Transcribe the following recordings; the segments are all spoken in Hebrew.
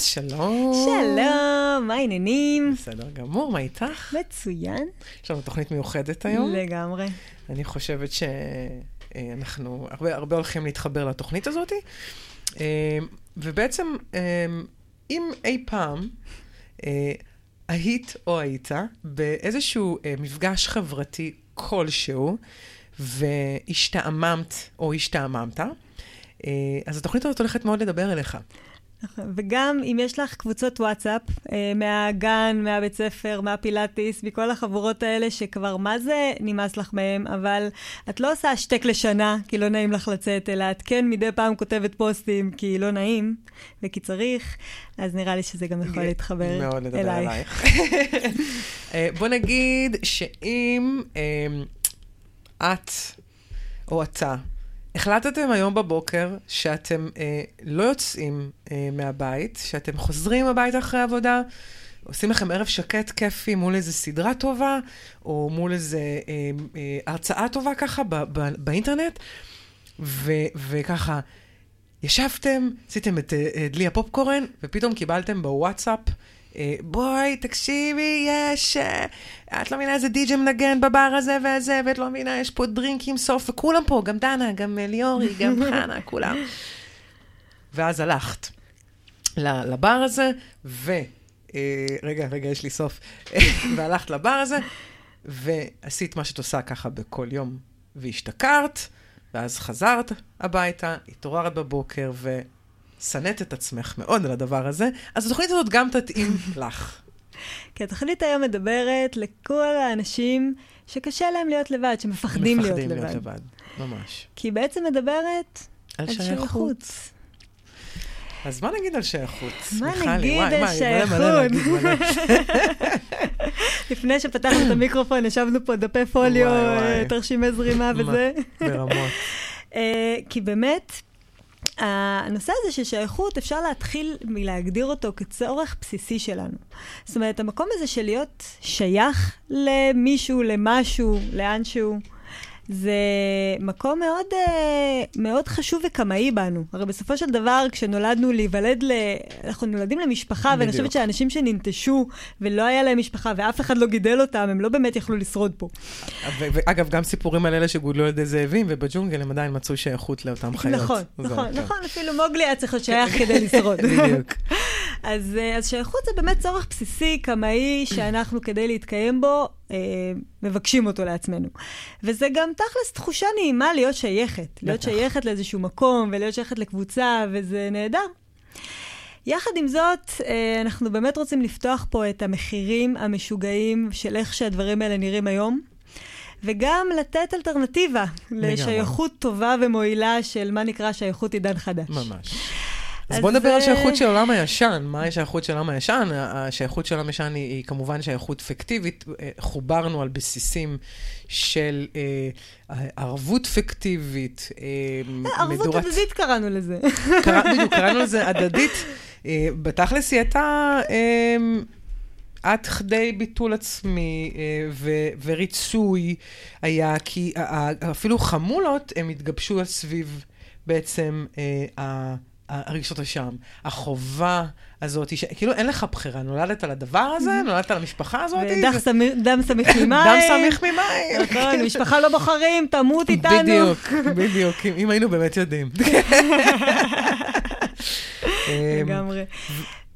אז שלום. שלום, מה העניינים? בסדר גמור, מה איתך? מצוין. יש לנו תוכנית מיוחדת היום. לגמרי. אני חושבת שאנחנו הרבה, הרבה הולכים להתחבר לתוכנית הזאת. אה, ובעצם, אה, אם אי פעם אה, היית או היית באיזשהו מפגש חברתי כלשהו, והשתעממת או השתעממת, אז התוכנית הזאת הולכת מאוד לדבר אליך. וגם אם יש לך קבוצות וואטסאפ אה, מהגן, מהבית ספר, מהפילאטיס, מכל החבורות האלה שכבר מה זה נמאס לך מהם, אבל את לא עושה השתק לשנה כי לא נעים לך לצאת, אלא את כן מדי פעם כותבת פוסטים כי לא נעים וכי צריך, אז נראה לי שזה גם יכול להתחבר אלייך. מאוד לדבר אלייך. אה, בוא נגיד שאם אה, את או אתה החלטתם היום בבוקר שאתם אה, לא יוצאים אה, מהבית, שאתם חוזרים הביתה אחרי עבודה, עושים לכם ערב שקט, כיפי, מול איזו סדרה טובה, או מול איזו אה, אה, הרצאה טובה ככה ב- ב- באינטרנט, ו- וככה ישבתם, עשיתם את אה, דלי הפופקורן, ופתאום קיבלתם בוואטסאפ בואי, תקשיבי, יש... אה, את לא מבינה איזה די.ג'י מנגן בבר הזה והזה, ואת לא מבינה, יש פה דרינק עם סוף, וכולם פה, גם דנה, גם ליאורי, גם חנה, כולם. ואז הלכת לבר הזה, ו... אה, רגע, רגע, יש לי סוף. והלכת לבר הזה, ועשית מה שאת עושה ככה בכל יום, והשתכרת, ואז חזרת הביתה, התעוררת בבוקר, ו... שנאת את עצמך מאוד על הדבר הזה, אז התוכנית הזאת גם תתאים לך. כי התוכנית היום מדברת לכל האנשים שקשה להם להיות לבד, שמפחדים להיות לבד. מפחדים להיות לבד, ממש. כי היא בעצם מדברת על, על שייכות. אז מה נגיד על שייכות? מה נגיד על שייכות? לפני שפתחנו את המיקרופון, ישבנו פה דפי פוליו, תרשימי זרימה וזה. ברמות. אה, כי באמת, הנושא הזה של שייכות, אפשר להתחיל מלהגדיר אותו כצורך בסיסי שלנו. זאת אומרת, המקום הזה של להיות שייך למישהו, למשהו, לאנשהו. זה מקום מאוד, אה, מאוד חשוב וקמאי בנו. הרי בסופו של דבר, כשנולדנו להיוולד, ל... אנחנו נולדים למשפחה, בדיוק. ואני חושבת שאנשים שננטשו ולא היה להם משפחה ואף אחד לא גידל אותם, הם לא באמת יכלו לשרוד פה. ואגב, גם סיפורים על אלה שגודלו על ידי זאבים, ובג'ונגל הם עדיין מצאו שייכות לאותם חיות. נכון, נכון, כן. נכון, אפילו מוגלי היה צריך להיות שייך כדי לשרוד. בדיוק. אז, אה, אז שייכות זה באמת צורך בסיסי, קמאי, שאנחנו כדי להתקיים בו, אה, מבקשים אותו לעצמנו. וזה גם תכלס תחושה נעימה להיות שייכת. בטח. להיות שייכת לאיזשהו מקום ולהיות שייכת לקבוצה, וזה נהדר. יחד עם זאת, אה, אנחנו באמת רוצים לפתוח פה את המחירים המשוגעים של איך שהדברים האלה נראים היום. וגם לתת אלטרנטיבה לשייכות טובה ומועילה של מה נקרא שייכות עידן חדש. ממש. אז בוא נדבר על שייכות של העולם הישן. מה השייכות של העולם הישן? השייכות של העולם הישן היא, היא כמובן שייכות פיקטיבית. אה, חוברנו על בסיסים של אה, ערבות פיקטיבית, אה, ערבות מדורת... הדדית קראנו לזה. קרא, בדיוק, קראנו לזה הדדית. אה, בתכלס היא הייתה... אה, עד כדי ביטול עצמי אה, ו- וריצוי היה, כי אפילו חמולות, הם התגבשו סביב בעצם אה, הרגשות השם, החובה הזאת, ש... כאילו אין לך בחירה, נולדת לדבר הזה, mm-hmm. נולדת למשפחה הזאת. דם סמיך ממים. דם סמיך ממים. נכון, משפחה לא בוחרים, תמות איתנו. בדיוק, בדיוק, אם היינו באמת יודעים. לגמרי.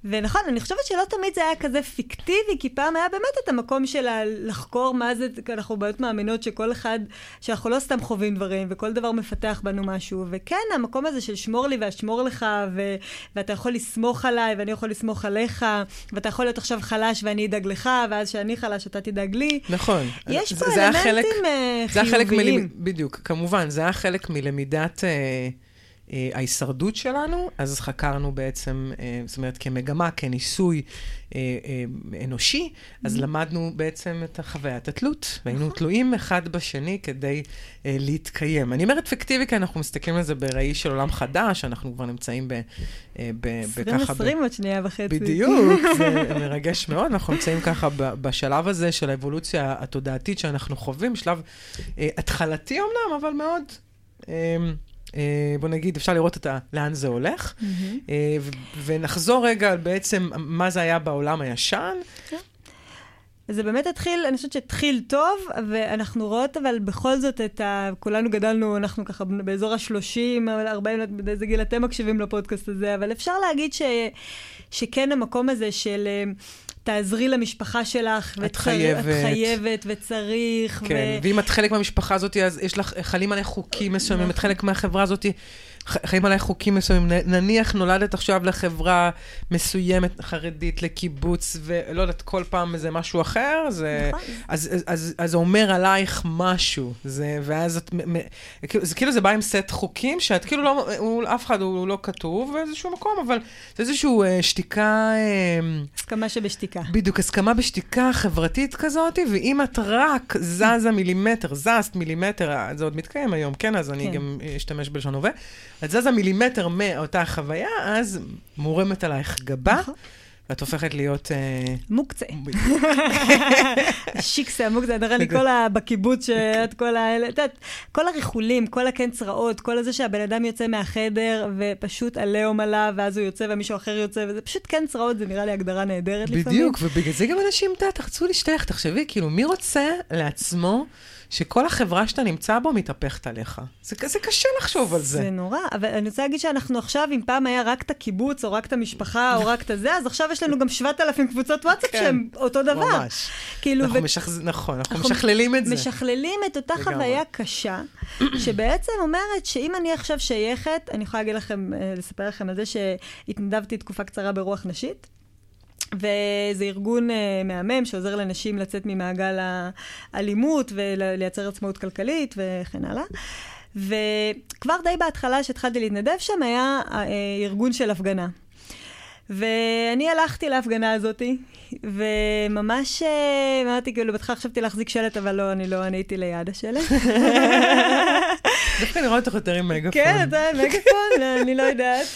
ונכון, אני חושבת שלא תמיד זה היה כזה פיקטיבי, כי פעם היה באמת את המקום של לחקור מה זה, אנחנו באמת מאמינות שכל אחד, שאנחנו לא סתם חווים דברים, וכל דבר מפתח בנו משהו. וכן, המקום הזה של שמור לי ואשמור לך, ו- ואתה יכול לסמוך עליי, ואני יכול לסמוך עליך, ואתה יכול להיות עכשיו חלש ואני אדאג לך, ואז כשאני חלש אתה תדאג לי. נכון. יש פה אלמנטים חלק, חיוביים. זה היה חלק מלמ... בדיוק, כמובן, זה היה חלק מלמידת... אה... אה, ההישרדות שלנו, אז חקרנו בעצם, אה, זאת אומרת, כמגמה, כניסוי אה, אנושי, אז mm-hmm. למדנו בעצם את חוויית התלות, והיינו נכון. תלויים אחד בשני כדי להתקיים. אני אומרת פיקטיבי, כי אנחנו מסתכלים על זה בראי של עולם חדש, אנחנו כבר נמצאים. בככה... 2020 עוד שנייה וחצי. בדיוק, זה מרגש מאוד, אנחנו נמצאים ככה בשלב הזה של האבולוציה התודעתית שאנחנו חווים, שלב התחלתי אמנם, אבל מאוד... אה, בוא נגיד, אפשר לראות את ה... לאן זה הולך. ו- ונחזור רגע על בעצם מה זה היה בעולם הישן. זה באמת התחיל, אני חושבת שהתחיל טוב, ואנחנו רואות אבל בכל זאת את ה... כולנו גדלנו, אנחנו ככה באזור ה-30, 40, באיזה גיל אתם מקשיבים לפודקאסט הזה, אבל אפשר להגיד ש... שכן המקום הזה של... אה, תעזרי למשפחה שלך, את חייבת. את חייבת וצריך. כן, ו... ואם את חלק מהמשפחה הזאת, אז יש לך, חלים עליך חוקים מסוימים, את חלק מהחברה הזאת, חיים עליי חוקים מסוימים. נניח נולדת עכשיו לחברה מסוימת, חרדית, לקיבוץ, ולא יודעת, כל פעם איזה משהו אחר, זה, נכון. אז, אז, אז, אז זה אומר עלייך משהו. זה, ואז את, זה כאילו זה בא עם סט חוקים, שאת כאילו לא, הוא, אף אחד הוא לא כתוב באיזשהו מקום, אבל זה איזושהי אה, שתיקה... אה, הסכמה שבשתיקה. בדיוק, הסכמה בשתיקה חברתית כזאת, ואם את רק זזה מילימטר, זזת מילימטר, זה עוד מתקיים היום, כן? אז כן. אני גם אשתמש בלשון הווה. את זזה מילימטר מאותה חוויה, אז מורמת עלייך גבה. נכון. ואת הופכת להיות... אה, מוקצה. שיקסה, מוקצה, נראה לי כל ה... בקיבוץ, שאת כל ה... את יודעת, כל הריחולים, כל הקן צרעות, כל הזה שהבן אדם יוצא מהחדר, ופשוט עליהום עליו, ואז הוא יוצא ומישהו אחר יוצא, וזה פשוט קן צרעות, זה נראה לי הגדרה נהדרת לפעמים. בדיוק, ובגלל זה גם אנשים, את יודעת, רצו להשתייך, תחשבי, כאילו, מי רוצה לעצמו... שכל החברה שאתה נמצא בו מתהפכת עליך. זה, זה קשה לחשוב על זה. זה נורא, אבל אני רוצה להגיד שאנחנו עכשיו, אם פעם היה רק את הקיבוץ, או רק את המשפחה, או רק את הזה, אז עכשיו יש לנו גם 7,000 קבוצות וואטסאפ כן, שהן אותו דבר. ממש. כאילו, אנחנו ו... משכ... נכון, אנחנו, אנחנו משכללים את זה. משכללים את אותה. חוויה קשה, שבעצם אומרת שאם אני עכשיו שייכת, אני יכולה להגיד לכם, אה, לספר לכם על זה שהתנדבתי תקופה קצרה ברוח נשית. וזה ארגון uh, מהמם שעוזר לנשים לצאת ממעגל האלימות ולייצר עצמאות כלכלית וכן הלאה. וכבר די בהתחלה, כשהתחלתי להתנדב שם, היה uh, ארגון של הפגנה. ואני הלכתי להפגנה הזאתי, וממש אה, אמרתי, כאילו, בהתחלה חשבתי להחזיק שלט, אבל לא, אני לא, אני הייתי ליד השלט. דווקא אני רואה אותך יותר עם מגפון. כן, אתה עם מגפון, אני לא יודעת.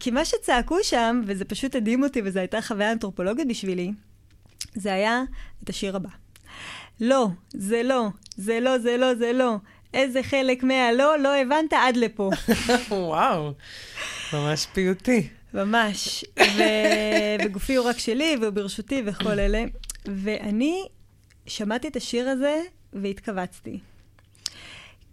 כי, מה שצעקו שם, וזה פשוט הדהים אותי, וזו הייתה חוויה אנתרופולוגית בשבילי, זה היה את השיר הבא. לא, זה לא, זה לא, זה לא, זה לא. איזה חלק מהלא, לא הבנת עד לפה. וואו, ממש פיוטי. ממש. ו- וגופי הוא רק שלי, והוא ברשותי וכל אלה. ואני שמעתי את השיר הזה והתכווצתי.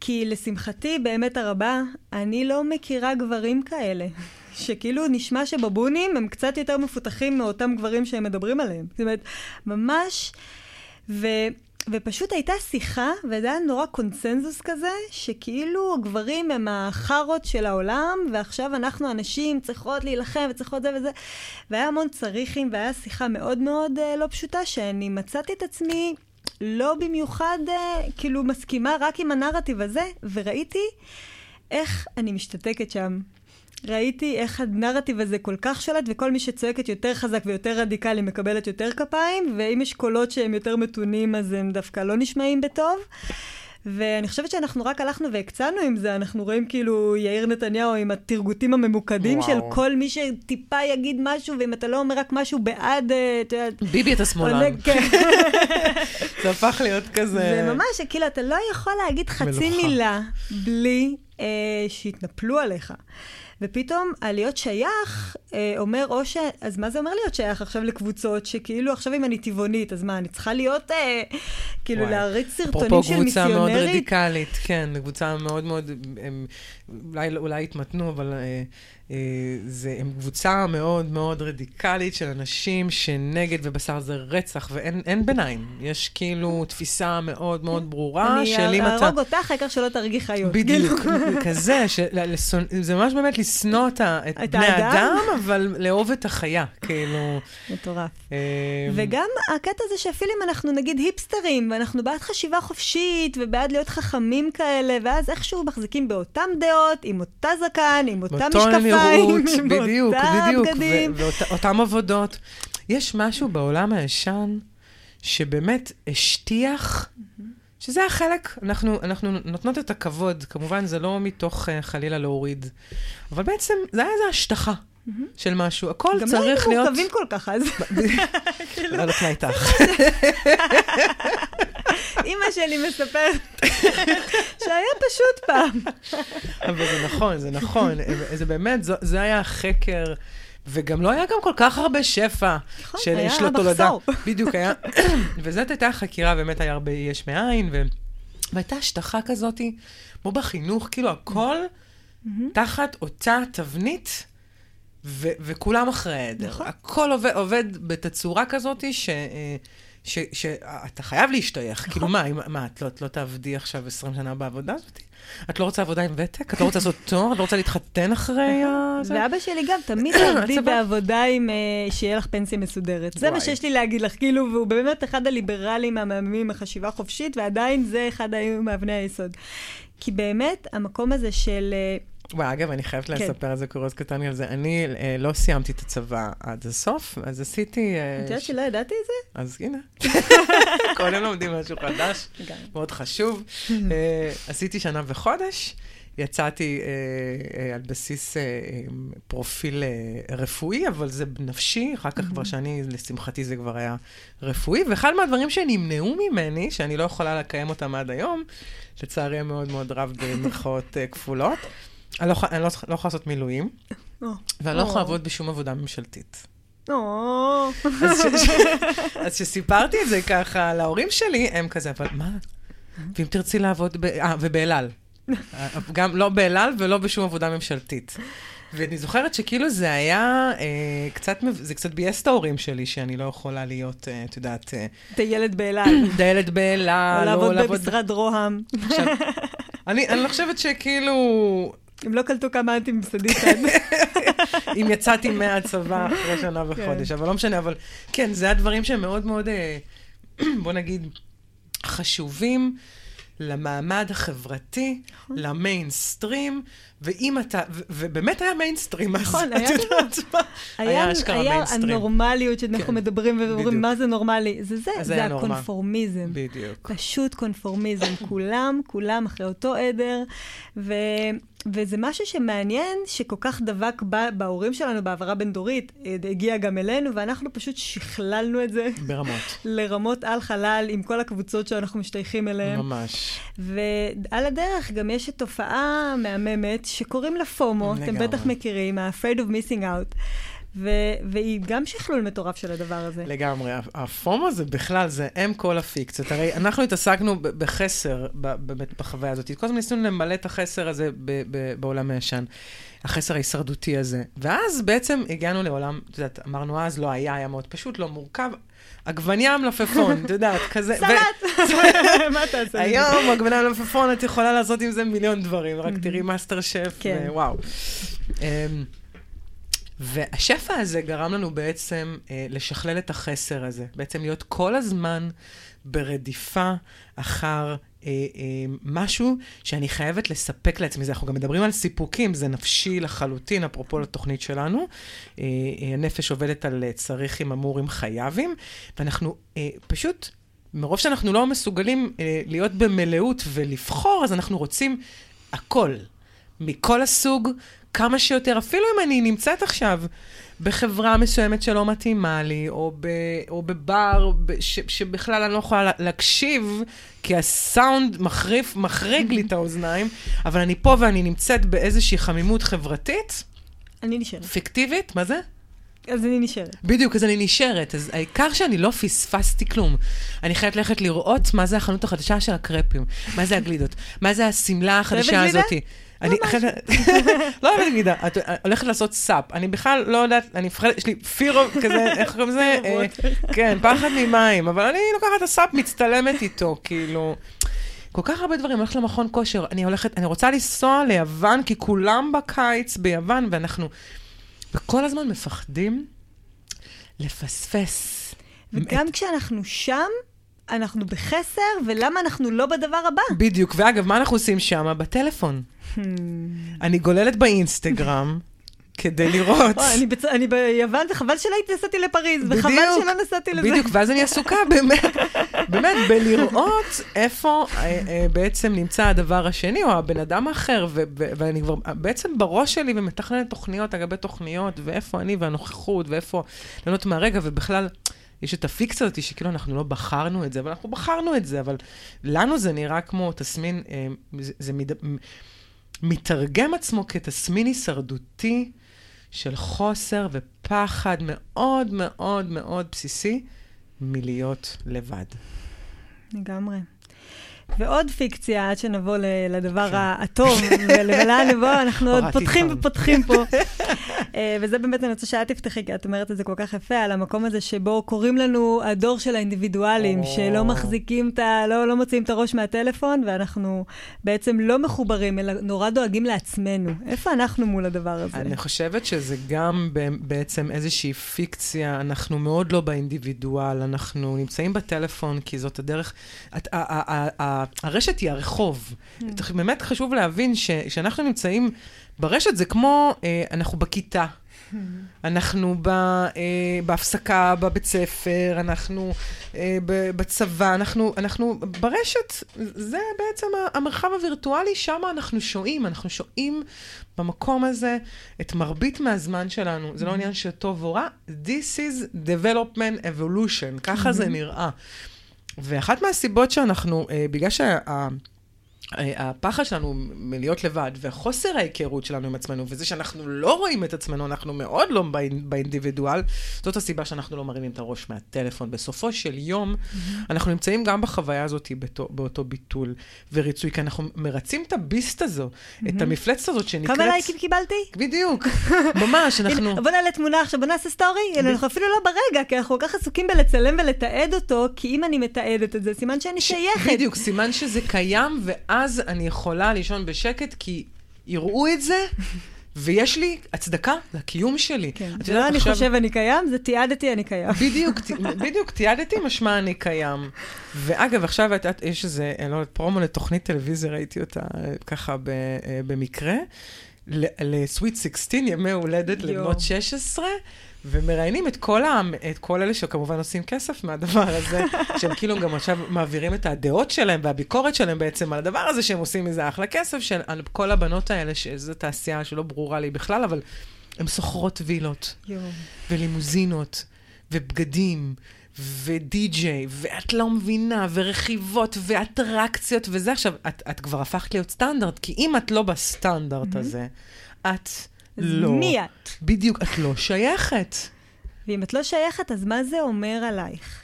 כי לשמחתי, באמת הרבה, אני לא מכירה גברים כאלה. שכאילו נשמע שבבונים הם קצת יותר מפותחים מאותם גברים שהם מדברים עליהם. זאת אומרת, ממש... ו... ופשוט הייתה שיחה, וזה היה נורא קונצנזוס כזה, שכאילו הגברים הם החארות של העולם, ועכשיו אנחנו הנשים צריכות להילחם וצריכות זה וזה. והיה המון צריכים, והיה שיחה מאוד מאוד uh, לא פשוטה, שאני מצאתי את עצמי לא במיוחד, uh, כאילו, מסכימה רק עם הנרטיב הזה, וראיתי איך אני משתתקת שם. ראיתי איך הנרטיב הזה כל כך שלט, וכל מי שצועקת יותר חזק ויותר רדיקלי מקבלת יותר כפיים, ואם יש קולות שהם יותר מתונים, אז הם דווקא לא נשמעים בטוב. ואני חושבת שאנחנו רק הלכנו והקצנו עם זה, אנחנו רואים כאילו יאיר נתניהו עם התרגותים הממוקדים וואו. של כל מי שטיפה יגיד משהו, ואם אתה לא אומר רק משהו בעד, אה, אתה יודע... ביבי אתה שמאלן. כן. זה הפך להיות כזה... זה ממש, כאילו, אתה לא יכול להגיד חצי מלוכה. מילה בלי אה, שיתנפלו עליך. ופתאום הלהיות שייך אה, אומר או ש... אז מה זה אומר להיות שייך עכשיו לקבוצות שכאילו עכשיו אם אני טבעונית, אז מה, אני צריכה להיות, אה, כאילו וואי. להריץ סרטונים של מיסיונרית? אפרופו קבוצה מאוד רדיקלית, כן, קבוצה מאוד מאוד, הם, אולי, אולי התמתנו, אבל... אה, זה, הם קבוצה מאוד מאוד רדיקלית של אנשים שנגד ובשר זה רצח, ואין ביניים. יש כאילו תפיסה מאוד מאוד ברורה של אם אתה... אני אהרוג אותך, העיקר שלא תרגי חיות. בדיוק, כזה, זה ממש באמת לשנוא את בני האדם, אבל לאהוב את החיה, כאילו... מטורף. אה, וגם הקטע הזה שאפילו אם אנחנו נגיד היפסטרים, ואנחנו בעד חשיבה חופשית, ובעד להיות חכמים כאלה, ואז איכשהו מחזיקים באותן דעות, עם אותה זקן, עם אותה משקפיים. נראות, בדיוק, בדיוק, ואותן עבודות. יש משהו בעולם הישן שבאמת השטיח, שזה החלק, אנחנו, אנחנו נותנות את הכבוד, כמובן זה לא מתוך uh, חלילה להוריד, אבל בעצם זה היה איזו השטחה. של משהו, הכל צריך להיות... גם לא היינו מורכבים כל כך אז. לא יודעת מה איתך. אימא שלי מספרת שהיה פשוט פעם. אבל זה נכון, זה נכון. זה באמת, זה היה החקר. וגם לא היה גם כל כך הרבה שפע. נכון, שיש היה לו תולדה. בדיוק, היה... וזאת הייתה חקירה, באמת היה הרבה יש מאין, ו... והייתה השטחה כזאת, כמו בחינוך, כאילו הכל תחת אותה תבנית, ו- וכולם אחרי העדר. נכון. הכל עובד, עובד בתצורה כזאת ש... אה, ש- שאתה חייב להשתייך. נכון. כאילו, מה, אם- מה, את לא, את לא תעבדי עכשיו 20 שנה בעבודה הזאת? את לא רוצה עבודה עם ותק? את לא רוצה לעשות תואר? את לא רוצה להתחתן אחרי ה... ואבא שלי גם, תמיד תעבדי. בעבודה עם, אה, שיהיה לך פנסיה מסודרת. זה מה. שיש לי להגיד לך, כאילו, והוא באמת אחד הליברלים המהממים החשיבה החופשית, ועדיין זה אחד מאבני היסוד. כי באמת, המקום הזה של... אה, וואי, אגב, אני חייבת כן. לספר איזה קוריוז קטן על זה. אני אה, לא סיימתי את הצבא עד הסוף, אז עשיתי... אה, את יודעת ש- שלא ידעתי את זה? אז הנה, כל יום לומדים משהו חדש. מאוד חשוב. אה, עשיתי שנה וחודש, יצאתי אה, אה, על בסיס אה, אה, פרופיל אה, רפואי, אבל זה נפשי, אחר כך כבר שאני, לשמחתי זה כבר היה רפואי, ואחד מהדברים שנמנעו ממני, שאני לא יכולה לקיים אותם עד היום, לצערי המאוד מאוד רב במרכאות אה, כפולות, אני לא, אני לא, לא יכולה לעשות מילואים, או. ואני לא יכולה או. לעבוד בשום עבודה ממשלתית. או. אז כשסיפרתי את זה ככה להורים שלי, הם כזה, אבל מה? ואם תרצי לעבוד ב... אה, ובאל על. גם לא באל על ולא בשום עבודה ממשלתית. ואני זוכרת שכאילו זה היה אה, קצת, זה קצת ביאס את ההורים שלי, שאני לא יכולה להיות, אה, את יודעת, אה, את הילד באלעד. דיילת באל על, או לעבוד במשרד רוה"מ. אני לא חושבת שכאילו, הם לא קלטו כמה אנטי-ממסדית כאן. אם יצאתי מהצבא אחרי שנה וחודש, אבל לא משנה, אבל כן, זה הדברים שהם מאוד מאוד, אה, בוא נגיד, חשובים למעמד החברתי, למיינסטרים, ואם אתה, ו- ובאמת היה מיינסטרים, אז נכון, את היה יודעת מה? היה אשכרה היה מיינסטרים. הנורמליות שאנחנו כן, מדברים. ואומרים מה זה נורמלי. זה זה, זה היה. הקונפורמיזם. בדיוק. פשוט קונפורמיזם. כולם, כולם אחרי אותו עדר, ו... וזה משהו שמעניין, שכל כך דבק ב... בהורים שלנו, בהעברה בין-דורית, אה, הגיע גם אלינו, ואנחנו פשוט שכללנו את זה ברמות, לרמות על חלל עם כל הקבוצות שאנחנו משתייכים אליהן. ממש. ועל הדרך גם יש תופעה מהממת שקוראים לה FOMO, אתם. בטח מכירים, ה-Afraid of Missing Out, ו- והיא גם שכלול מטורף של הדבר הזה. לגמרי. הפומו זה בכלל, זה אם כל הפיקציות. הרי אנחנו התעסקנו בחסר באמת בחוויה הזאת. כל הזמן ניסינו למלא את החסר הזה בעולם הישן. החסר ההישרדותי הזה. ואז בעצם הגענו לעולם, את יודעת, אמרנו אז לא היה, היה מאוד פשוט, לא מורכב. עגבניה מלפפון, את יודעת, כזה. סלט! מה תעשה? היום עגבניה מלפפון, את יכולה לעשות עם זה מיליון דברים, רק תראי מאסטר שף, כן. וואו. והשפע הזה גרם לנו בעצם אה, לשכלל את החסר הזה, בעצם להיות כל הזמן ברדיפה אחר אה, אה, משהו שאני חייבת לספק לעצמי. זה, אנחנו גם מדברים על סיפוקים, זה נפשי לחלוטין, אפרופו לתוכנית שלנו. אה, אה, הנפש עובדת על אה, צריכים, אמורים, חייבים, ואנחנו אה, פשוט, מרוב שאנחנו לא מסוגלים אה, להיות במלאות ולבחור, אז אנחנו רוצים הכל. מכל הסוג, כמה שיותר, אפילו אם אני נמצאת עכשיו בחברה מסוימת שלא מתאימה לי, או, ב, או בבר ב, ש, שבכלל אני לא יכולה לה- להקשיב, כי הסאונד מחריף, מחריג לי את האוזניים, אבל אני פה ואני נמצאת באיזושהי חמימות חברתית, אני נשארת. פיקטיבית, מה זה? אז אני נשארת. בדיוק, אז אני נשארת. אז העיקר שאני לא פספסתי כלום. אני חייבת ללכת לראות מה זה החנות החדשה של הקרפים, מה זה הגלידות, מה זה השמלה החדשה אוהבת הזאת. אני. לא אוהבת גלידה, את הולכת לעשות סאפ. אני בכלל לא יודעת, אני מפחדת, יש לי פירו כזה, איך קוראים לזה? אה, כן, פחד ממים, אבל אני לוקחת את הסאפ, מצטלמת איתו, כאילו... כל כך הרבה דברים, אני הולכת למכון כושר, אני הולכת, אני רוצה לנסוע ליוון, כי כולם בקיץ ביוון, ואנחנו וכל הזמן מפחדים לפספס. וגם כשאנחנו שם, אנחנו בחסר, ולמה אנחנו לא בדבר הבא? בדיוק, ואגב, מה אנחנו עושים שם? בטלפון. אני גוללת באינסטגרם כדי לראות. וואי, אני בצ- אני ביוון, וחבל שלא נסעתי לפריז, וחבל בדיוק, שלא נסעתי לזה. בדיוק, ואז אני עסוקה באמת, באמת, בלראות איפה אה, אה, בעצם נמצא הדבר השני, או הבן אדם האחר, ו- ו- ואני כבר בעצם בראש שלי ומתכננת תוכניות על גבי תוכניות, ואיפה אני והנוכחות, ואיפה ליהנות מהרגע, ובכלל, יש את הפיקציה הזאת שכאילו אנחנו לא בחרנו את זה, אבל אנחנו בחרנו את זה, אבל לנו זה נראה כמו תסמין, אה, זה, זה מד, מתרגם עצמו כתסמין הישרדותי של חוסר ופחד מאוד מאוד מאוד בסיסי מלהיות לבד. לגמרי. ועוד פיקציה, עד שנבוא לדבר. הטוב, ולאן נבוא, אנחנו עוד פותחים ופותחים פה. אה, וזה באמת, אני רוצה שאת תפתחי, כי את אומרת את זה כל כך יפה, על המקום הזה שבו קוראים לנו הדור של האינדיבידואלים, שלא מחזיקים את ה... לא, לא מוציאים את הראש מהטלפון, ואנחנו בעצם לא מחוברים, אלא נורא דואגים לעצמנו. איפה אנחנו מול הדבר הזה? אני חושבת שזה גם בעצם איזושהי פיקציה, אנחנו מאוד לא באינדיבידואל, אנחנו נמצאים בטלפון, כי זאת הדרך... הרשת היא הרחוב. Mm. באמת חשוב להבין שאנחנו נמצאים ברשת, זה כמו, אה, אנחנו בכיתה. Mm. אנחנו ב, אה, בהפסקה בבית ספר, אנחנו אה, בצבא, אנחנו, אנחנו ברשת, זה בעצם המרחב הווירטואלי, שם אנחנו שוהים, אנחנו שוהים במקום הזה את מרבית מהזמן שלנו. זה לא mm-hmm. עניין של טוב או רע, This is development evolution, ככה זה mm-hmm. נראה. ואחת מהסיבות שאנחנו, אה, בגלל שה... הפחד שלנו מלהיות לבד, והחוסר ההיכרות שלנו עם עצמנו, וזה שאנחנו לא רואים את עצמנו, אנחנו מאוד לא באינדיבידואל, זאת הסיבה שאנחנו לא מרימים את הראש מהטלפון. בסופו של יום, mm-hmm. אנחנו נמצאים גם בחוויה הזאת באותו, באותו ביטול וריצוי, כי אנחנו מרצים את הביסט הזו, mm-hmm. את המפלצת הזאת שנקראת... כמה לייקים קיבלתי? בדיוק, ממש, אנחנו... בוא נעלה תמונה עכשיו, בוא נעשה סטורי. אנחנו אפילו לא ברגע, כי אנחנו כל כך עסוקים בלצלם ולתעד אותו, כי אם אני מתעדת את זה, סימן שאני שייכת. בדיוק, סימן שזה קיים, ואז אני יכולה לישון בשקט, כי יראו את זה, ויש לי הצדקה לקיום שלי. כן, זה לא אני חושב אני קיים, זה תיעדתי אני קיים. בדיוק, בדיוק, תיעדתי משמע אני קיים. ואגב, עכשיו יש איזה, לא יודעת, פרומו לתוכנית טלוויזיה, ראיתי אותה ככה אה, במקרה, לסוויט 16, ימי הולדת לבנות 16. ומראיינים את כל, ה... את כל אלה שכמובן עושים כסף מהדבר הזה, שהם כאילו גם עכשיו מעבירים את הדעות שלהם והביקורת שלהם בעצם על הדבר הזה, שהם עושים מזה אחלה כסף, של כל הבנות האלה, שזו תעשייה שלא ברורה לי בכלל, אבל הן שוכרות וילות, יו. ולימוזינות, ובגדים, ודי-ג'יי, ואת לא מבינה, ורכיבות, ואטרקציות, וזה עכשיו, את, את כבר הפכת להיות סטנדרט, כי אם את לא בסטנדרט mm-hmm. הזה, את... לא. מי את? בדיוק, את לא שייכת. ואם את לא שייכת, אז מה זה אומר עלייך?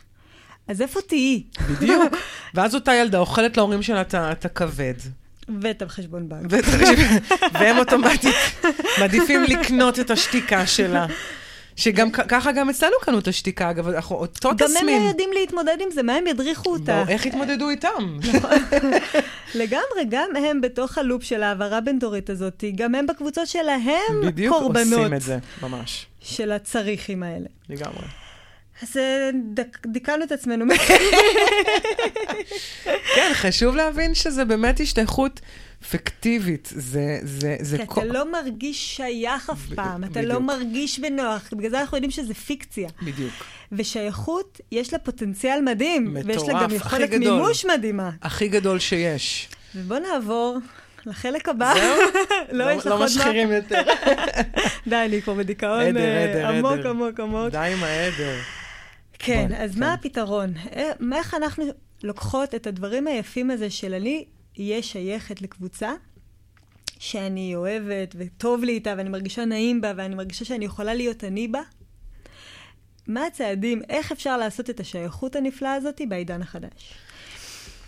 אז איפה תהיי? בדיוק. ואז אותה ילדה אוכלת להורים שלה את הכבד. ואת החשבון בנק. והם אוטומטית מעדיפים לקנות את השתיקה שלה. שגם ככה גם אצלנו קנו את השתיקה, אגב, אנחנו אותו תסמין. גם הם לא יודעים להתמודד עם זה, מה הם ידריכו אותה? איך יתמודדו איתם? נכון. לגמרי, גם הם בתוך הלופ של העברה בין-דורית הזאת, גם הם בקבוצות שלהם קורבנות. בדיוק עושים את זה, ממש. של הצריכים האלה. לגמרי. אז אה, דיכאנו את עצמנו. כן, חשוב להבין שזה באמת השתייכות פיקטיבית. זה, זה, זה... כי אתה לא מרגיש שייך אף פעם, אתה לא מרגיש בנוח. בגלל זה אנחנו יודעים שזה פיקציה. בדיוק. ושייכות, יש לה פוטנציאל מדהים. מטורף, ויש לה גם יכולת מימוש מדהימה. הכי גדול שיש. ובוא נעבור לחלק הבא. זהו? לא, יש לך לא עוד מה? לא משחירים יותר. די, אני כבר בדיכאון אה, עמוק, עמוק, עמוק. די עם העדר. כן, אז מה הפתרון? אה, איך אנחנו לוקחות את הדברים היפים הזה של אני אהיה שייכת לקבוצה שאני אוהבת וטוב לי איתה ואני מרגישה נעים בה ואני מרגישה שאני יכולה להיות אני בה? מה הצעדים, איך אפשר לעשות את השייכות הנפלאה הזאת בעידן החדש?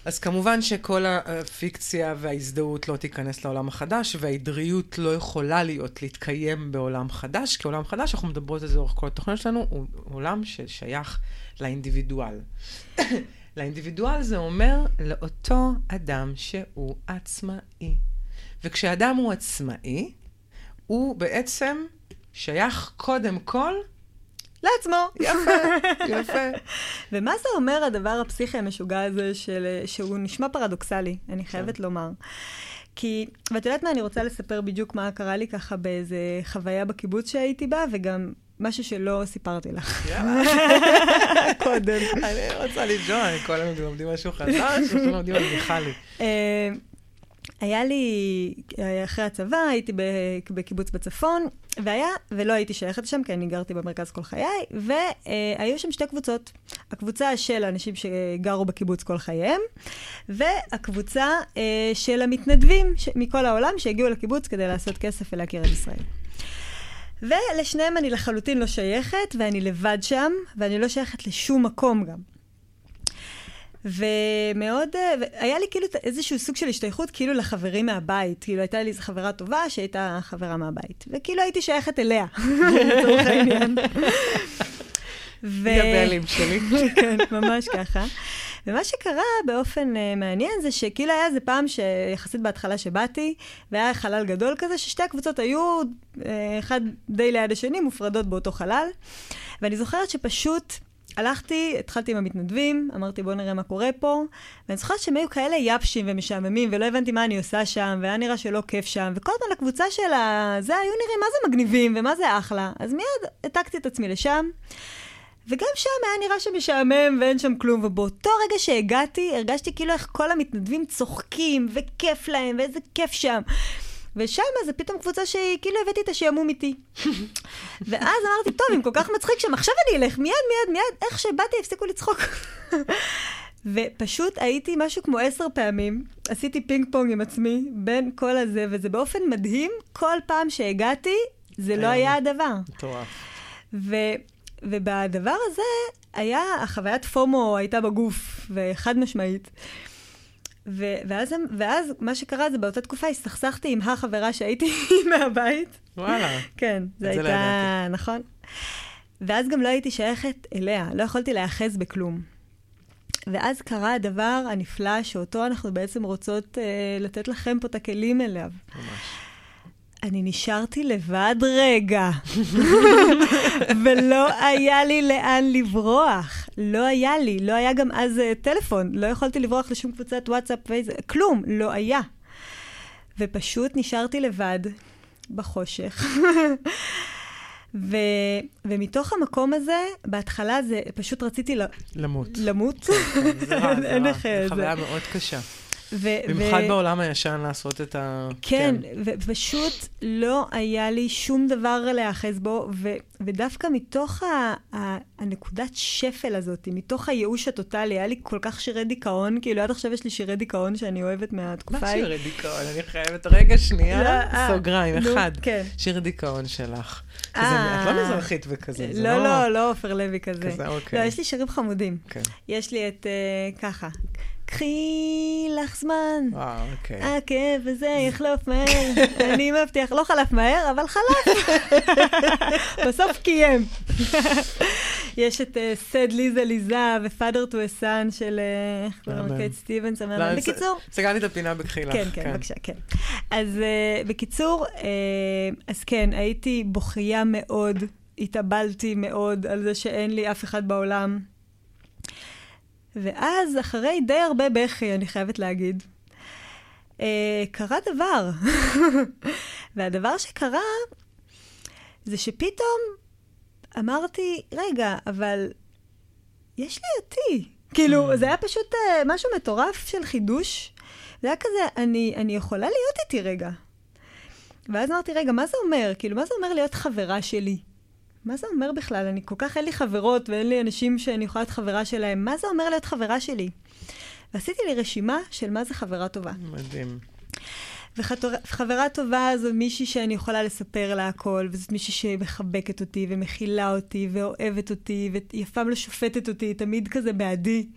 אז כמובן שכל הפיקציה וההזדהות לא תיכנס לעולם החדש, והעדריות לא יכולה להיות, להתקיים בעולם חדש, כי עולם חדש, אנחנו מדברות על זה לאורך כל התוכניות שלנו, הוא עולם ששייך לאינדיבידואל. לאינדיבידואל זה אומר לאותו אדם שהוא עצמאי. וכשאדם הוא עצמאי, הוא בעצם שייך קודם כל לעצמו. יפה, יפה. ומה זה אומר הדבר הפסיכי המשוגע הזה, של, שהוא נשמע פרדוקסלי, אני חייבת כן. לומר. כי, ואת יודעת מה, אני רוצה לספר בדיוק מה קרה לי ככה באיזה חוויה בקיבוץ שהייתי בה, וגם משהו שלא סיפרתי לך. יאללה. קודם. אני רוצה לג'ון, כל היום לומדים משהו חדש, עכשיו לומדים על מיכלי. אה, היה לי, אחרי הצבא, הייתי בקיבוץ בצפון, והיה, ולא הייתי שייכת לשם, כי אני גרתי במרכז כל חיי, והיו שם שתי קבוצות. הקבוצה של האנשים שגרו בקיבוץ כל חייהם, והקבוצה אה, של המתנדבים מכל העולם שהגיעו לקיבוץ כדי לעשות כסף ולהכיר את ישראל. ולשניהם אני לחלוטין לא שייכת, ואני לבד שם, ואני לא שייכת לשום מקום גם. ומאוד, אה, היה לי כאילו איזשהו סוג של השתייכות כאילו לחברים מהבית. כאילו הייתה לי איזו חברה טובה שהייתה חברה מהבית. וכאילו הייתי שייכת אליה, לצורך העניין. ו... הבעלים שלי. כן, ממש ככה. ומה שקרה באופן uh, מעניין זה שכאילו היה איזה פעם שיחסית בהתחלה שבאתי, והיה חלל גדול כזה, ששתי הקבוצות היו uh, אחד די ליד השני, מופרדות באותו חלל. ואני זוכרת שפשוט הלכתי, התחלתי עם המתנדבים, אמרתי בואו נראה מה קורה פה, ואני זוכרת שהם היו כאלה יבשים ומשעממים, ולא הבנתי מה אני עושה שם, והיה נראה שלא כיף שם, וכל הזמן הקבוצה של ה... זה היו נראים מה זה מגניבים ומה זה אחלה. אז מיד העתקתי את עצמי לשם. וגם שם היה נראה שמשעמם ואין שם כלום, ובאותו רגע שהגעתי, הרגשתי כאילו איך כל המתנדבים צוחקים, וכיף להם, ואיזה כיף שם. ושם זה פתאום קבוצה שהיא, כאילו הבאתי את השעמום איתי. ואז אמרתי, טוב, אם כל כך מצחיק שם, עכשיו אני אלך, מיד, מיד, מיד, איך שבאתי, הפסיקו לצחוק. ופשוט הייתי משהו כמו עשר פעמים, עשיתי פינג פונג עם עצמי בין כל הזה, וזה באופן מדהים, כל פעם שהגעתי, זה לא היה הדבר. מטורף. ובדבר הזה היה, החוויית פומו הייתה בגוף, וחד משמעית. ו- ואז, ואז מה שקרה זה באותה תקופה הסתכסכתי עם החברה שהייתי מהבית. וואלה. כן, זה הייתה, לא נכון. ואז גם לא הייתי שייכת אליה, לא יכולתי להיאחז בכלום. ואז קרה הדבר הנפלא שאותו אנחנו בעצם רוצות אה, לתת לכם פה את הכלים אליו. ממש. אני נשארתי לבד רגע, ולא היה לי לאן לברוח. לא היה לי, לא היה גם אז uh, טלפון, לא יכולתי לברוח לשום קבוצת וואטסאפ ואיזה, כלום, לא היה. ופשוט נשארתי לבד, בחושך. ו, ומתוך המקום הזה, בהתחלה זה, פשוט רציתי למות. למות. כן, כן, זה רע, זה רע. זו חוויה מאוד קשה. במיוחד ו... בעולם הישן לעשות את ה... כן, כן. ופשוט לא היה לי שום דבר להיאחז בו, ו... ודווקא מתוך ה... ה... הנקודת שפל הזאת, מתוך הייאוש הטוטלי, היה לי כל כך שירי דיכאון, כאילו עד עכשיו יש לי שירי דיכאון שאני אוהבת מהתקופה ההיא. מה שירי דיכאון? אני חייבת רגע שנייה, לא, אה, סוגריים, אחד. כן. שיר דיכאון שלך. כזה, את לא מזרחית וכזה, זה לא... לא, לא, לא עופר לוי כזה. כזה, אוקיי. לא, יש לי שירים חמודים. כן. יש לי את, uh, ככה. קחי לך זמן. אה, אוקיי. הכאב הזה יחלוף מהר. אני מבטיח, לא חלף מהר, אבל חלף. בסוף קיים. יש את סד ליזה ליזה ופאדר טו אסן של, איך קוראים לו? קייט סטיבנס. בקיצור... סגרתי את הפינה בקחי לך. כן, כן, בבקשה, כן. אז בקיצור, אז כן, הייתי בוכייה מאוד, התאבלתי מאוד על זה שאין לי אף אחד בעולם. ואז, אחרי די הרבה בכי, אני חייבת להגיד, אה, קרה דבר. והדבר שקרה, זה שפתאום אמרתי, רגע, אבל יש לי אותי. כאילו, mm. זה היה פשוט uh, משהו מטורף של חידוש. זה היה כזה, אני, אני יכולה להיות איתי רגע. ואז אמרתי, רגע, מה זה אומר? כאילו, מה זה אומר להיות חברה שלי? מה זה אומר בכלל? אני כל כך אין לי חברות ואין לי אנשים שאני יכולה להיות חברה שלהם. מה זה אומר להיות חברה שלי? ועשיתי לי רשימה של מה זה חברה טובה. מדהים. וחברה טובה זו מישהי שאני יכולה לספר לה הכל, וזאת מישהי שמחבקת אותי ומכילה אותי ואוהבת אותי, והיא אף פעם לא שופטת אותי, היא תמיד כזה בעדי.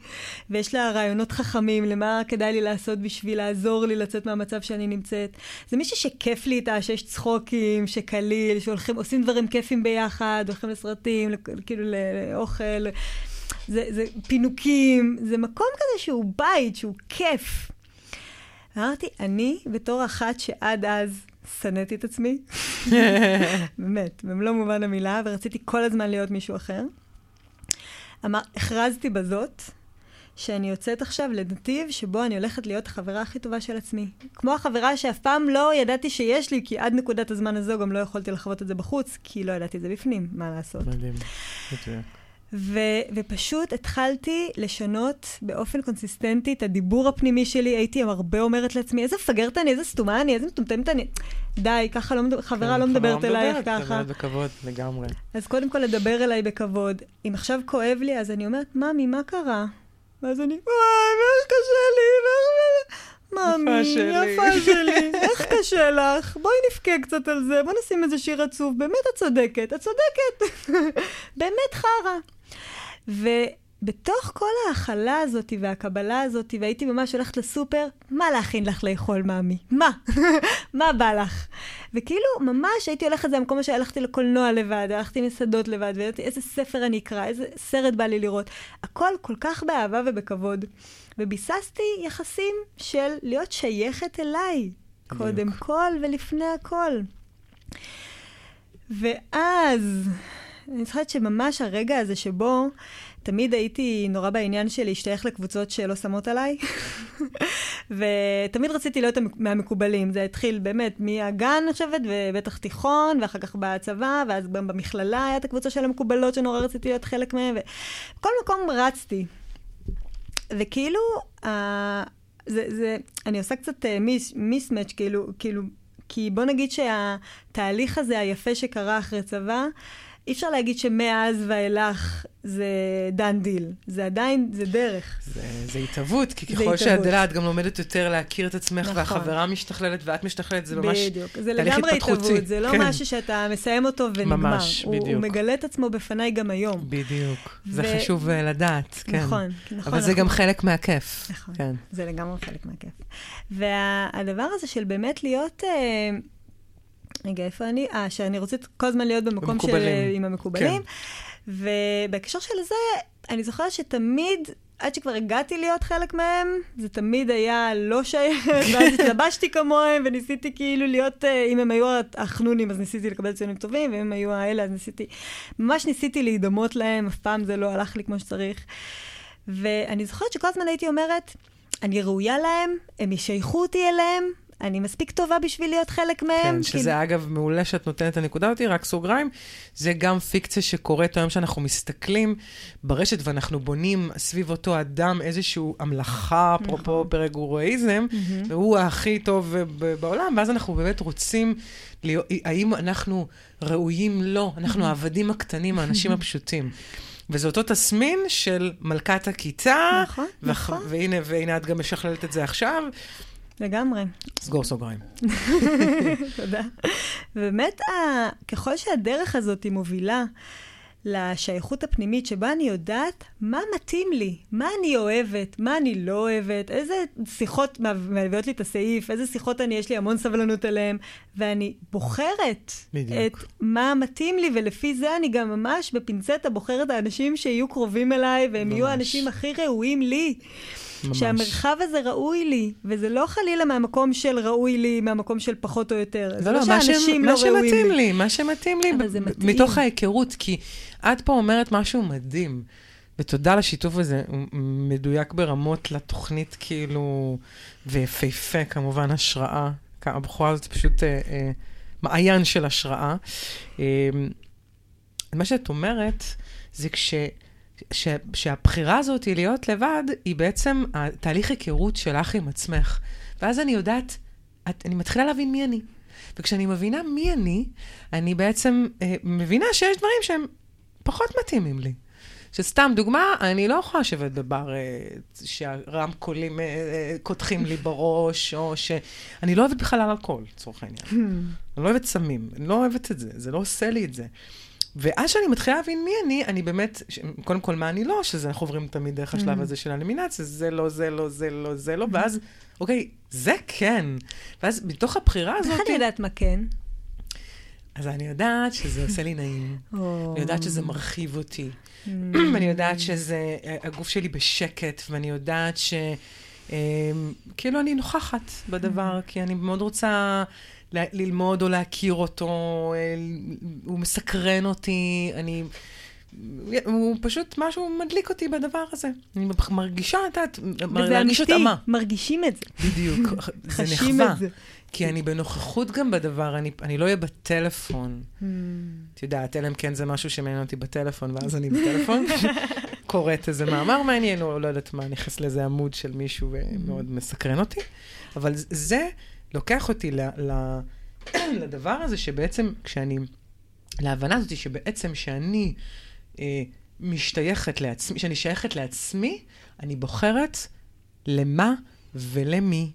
ויש לה רעיונות חכמים למה כדאי לי לעשות בשביל לעזור לי לצאת מהמצב שאני נמצאת. זה מישהי שכיף לי איתה, שיש צחוקים, שקליל, שהולכים, עושים דברים כיפים ביחד, הולכים לסרטים, כאילו לאוכל. זה, זה פינוקים, זה מקום כזה שהוא בית, שהוא כיף. אמרתי, אני בתור אחת שעד אז שנאתי את עצמי, באמת, במלוא מובן המילה, ורציתי כל הזמן להיות מישהו אחר. אמר, הכרזתי בזאת שאני יוצאת עכשיו לנתיב שבו אני הולכת להיות החברה הכי טובה של עצמי. כמו החברה שאף פעם לא ידעתי שיש לי, כי עד נקודת הזמן הזו גם לא יכולתי לחוות את זה בחוץ, כי לא ידעתי את זה בפנים, מה לעשות. מדהים, מדויק. ו- ופשוט התחלתי לשנות באופן קונסיסטנטי את הדיבור הפנימי שלי. הייתי הרבה אומרת לעצמי, איזה מפגרת אני, איזה סתומה אני, איזה מטומטמת אני. די, ככה לא, מדבר- חברה כן, לא מדברת אלייך ככה. מדברת בכבוד, לגמרי. אז קודם כל לדבר אליי בכבוד. אם עכשיו כואב לי, אז אני אומרת, ממי, מה קרה? ואז אני, וואי, ואיך קשה לי, ואיך... ממי, שלי." יפה שלי, איך קשה לך? בואי נבכה קצת על זה, בואי נשים איזה שיר עצוב. באמת את צודקת, את צודקת. באמת חרא. ובתוך כל ההכלה הזאת והקבלה הזאת, והייתי ממש הולכת לסופר, מה להכין לך לאכול, מאמי? מה? מה בא לך? וכאילו, ממש הייתי הולכת למקום שהלכתי לקולנוע לבד, הלכתי מסעדות לבד, וידעתי איזה ספר אני אקרא, איזה סרט בא לי לראות. הכל כל כך באהבה ובכבוד. וביססתי יחסים של להיות שייכת אליי, קודם כל ולפני הכל. ואז, אני זוכרת שממש הרגע הזה שבו תמיד הייתי נורא בעניין של להשתייך לקבוצות שלא שמות עליי, ותמיד רציתי להיות המק- מהמקובלים. זה התחיל באמת מהגן, אני חושבת, ובטח תיכון, ואחר כך בצבא, ואז גם במכללה היה את הקבוצה של המקובלות שנורא רציתי להיות חלק מהן, ובכל מקום רצתי. וכאילו, אה, זה, זה, אני עושה קצת אה, מיס, מיסמץ', כאילו, כאילו, כי בוא נגיד שהתהליך הזה היפה שקרה אחרי צבא, אי אפשר להגיד שמאז ואילך זה דן דיל. זה עדיין, זה דרך. זה, זה התהוות, כי זה ככל. שאת גדלה, את גם לומדת יותר להכיר את עצמך, נכון. והחברה משתכללת ואת משתכללת, זה ממש בדיוק. זה תהליך לגמרי התפתחותי. התהוות, זה לא כן. משהו שאתה מסיים אותו ונגמר. ממש, הוא, הוא בדיוק. מגלה את עצמו בפניי גם היום. בדיוק. זה ו- חשוב אה, לדעת, כן. נכון, נכון. אבל זה אנחנו- גם חלק מהכיף. נכון. כן. זה לגמרי חלק מהכיף. והדבר הזה של באמת להיות... אה, רגע, איפה אני? אה, שאני רוצה כל הזמן להיות במקום של... במקובלים. עם המקובלים. כן. ובהקשר של זה, אני זוכרת שתמיד, עד שכבר הגעתי להיות חלק מהם, זה תמיד היה לא שייך, ואז התלבשתי כמוהם, וניסיתי כאילו להיות, אה, אם הם היו החנונים, אז ניסיתי לקבל ציונים טובים, ואם הם היו האלה, אז ניסיתי, ממש ניסיתי להידמות להם, אף פעם זה לא הלך לי כמו שצריך. ואני זוכרת שכל הזמן הייתי אומרת, אני ראויה להם, הם ישייכו אותי אליהם, אני מספיק טובה בשביל להיות חלק מהם. כן, כאילו- שזה אגב מעולה שאת נותנת את הנקודה אותי, רק סוגריים, זה גם פיקציה שקורית היום שאנחנו מסתכלים ברשת ואנחנו בונים סביב אותו אדם איזושהי המלאכה, אפרופו פרגורואיזם, והוא הכי טוב בעולם, ואז אנחנו באמת רוצים, להיות, האם אנחנו ראויים לו, אנחנו העבדים הקטנים, האנשים הפשוטים. וזה אותו תסמין של מלכת הכיתה, נכון, וח- נכון. והנה, והנה את גם משכללת את זה עכשיו, לגמרי. סגור סוגריים. תודה. ובאמת, ה- ככל שהדרך הזאת היא מובילה לשייכות הפנימית, שבה אני יודעת מה מתאים לי, מה אני אוהבת, מה אני לא אוהבת, איזה שיחות מביאות לי את הסעיף, איזה שיחות אני, יש לי המון סבלנות אליהן, ואני בוחרת בדיוק. את מה מתאים לי, ולפי זה אני גם ממש בפינצטה בוחרת האנשים שיהיו קרובים אליי, והם יהיו ממש. האנשים הכי ראויים לי. ממש. שהמרחב הזה ראוי לי, וזה לא חלילה מהמקום של ראוי לי, מהמקום של פחות או יותר. זה לא, לא לא, מה, ש... שאנשים מה לא שמתאים לי. מה שמתאים לי, ב- מתאים. מתוך ההיכרות, כי את פה אומרת משהו מדהים, ותודה על השיתוף הזה, הוא מדויק ברמות לתוכנית, כאילו, ויפהפה, כמובן, השראה. הבחורה הזאת פשוט אה, אה, מעיין של השראה. אה, מה שאת אומרת, זה כש... ש, שהבחירה הזאת היא להיות לבד, היא בעצם התהליך היכרות שלך עם עצמך. ואז אני יודעת, את, אני מתחילה להבין מי אני. וכשאני מבינה מי אני, אני בעצם אה, מבינה שיש דברים שהם פחות מתאימים לי. שסתם דוגמה, אני לא יכולה לשבת בבר אה, שהרמקולים אה, אה, קודחים לי בראש, או ש... אני לא אוהבת בכלל אלכוהול, לצורך העניין. אני לא אוהבת סמים, אני לא אוהבת את זה, זה לא עושה לי את זה. ואז שאני מתחילה להבין מי אני, אני באמת, קודם כל מה אני לא, שזה אנחנו עוברים תמיד דרך השלב הזה של האלימינציה, זה לא, זה לא, זה לא, זה לא, ואז, אוקיי, זה כן. ואז מתוך הבחירה הזאת... איך אני יודעת מה כן? אז אני יודעת שזה עושה לי נעים. אני יודעת שזה מרחיב אותי. Mm. ואני יודעת שזה, הגוף שלי בשקט, ואני יודעת ש... אה, כאילו אני נוכחת בדבר, כי אני מאוד רוצה ל- ללמוד או להכיר אותו, אה, הוא מסקרן אותי, אני הוא פשוט משהו מדליק אותי בדבר הזה. אני מרגישה, את יודעת, אמיתי, התאמה. מרגישים את זה. בדיוק, זה נחווה. כי אני בנוכחות גם בדבר, אני, אני לא אהיה בטלפון. את יודעת, אלא אם כן זה משהו שמעניין אותי בטלפון, ואז אני בטלפון, קוראת איזה מאמר מעניין, או לא יודעת מה, נכנס לאיזה עמוד של מישהו ומאוד מסקרן אותי. אבל זה לוקח אותי ל, ל, לדבר הזה שבעצם, כשאני, להבנה הזאת שבעצם שאני אה, משתייכת לעצמי, שאני שייכת לעצמי, אני בוחרת למה ולמי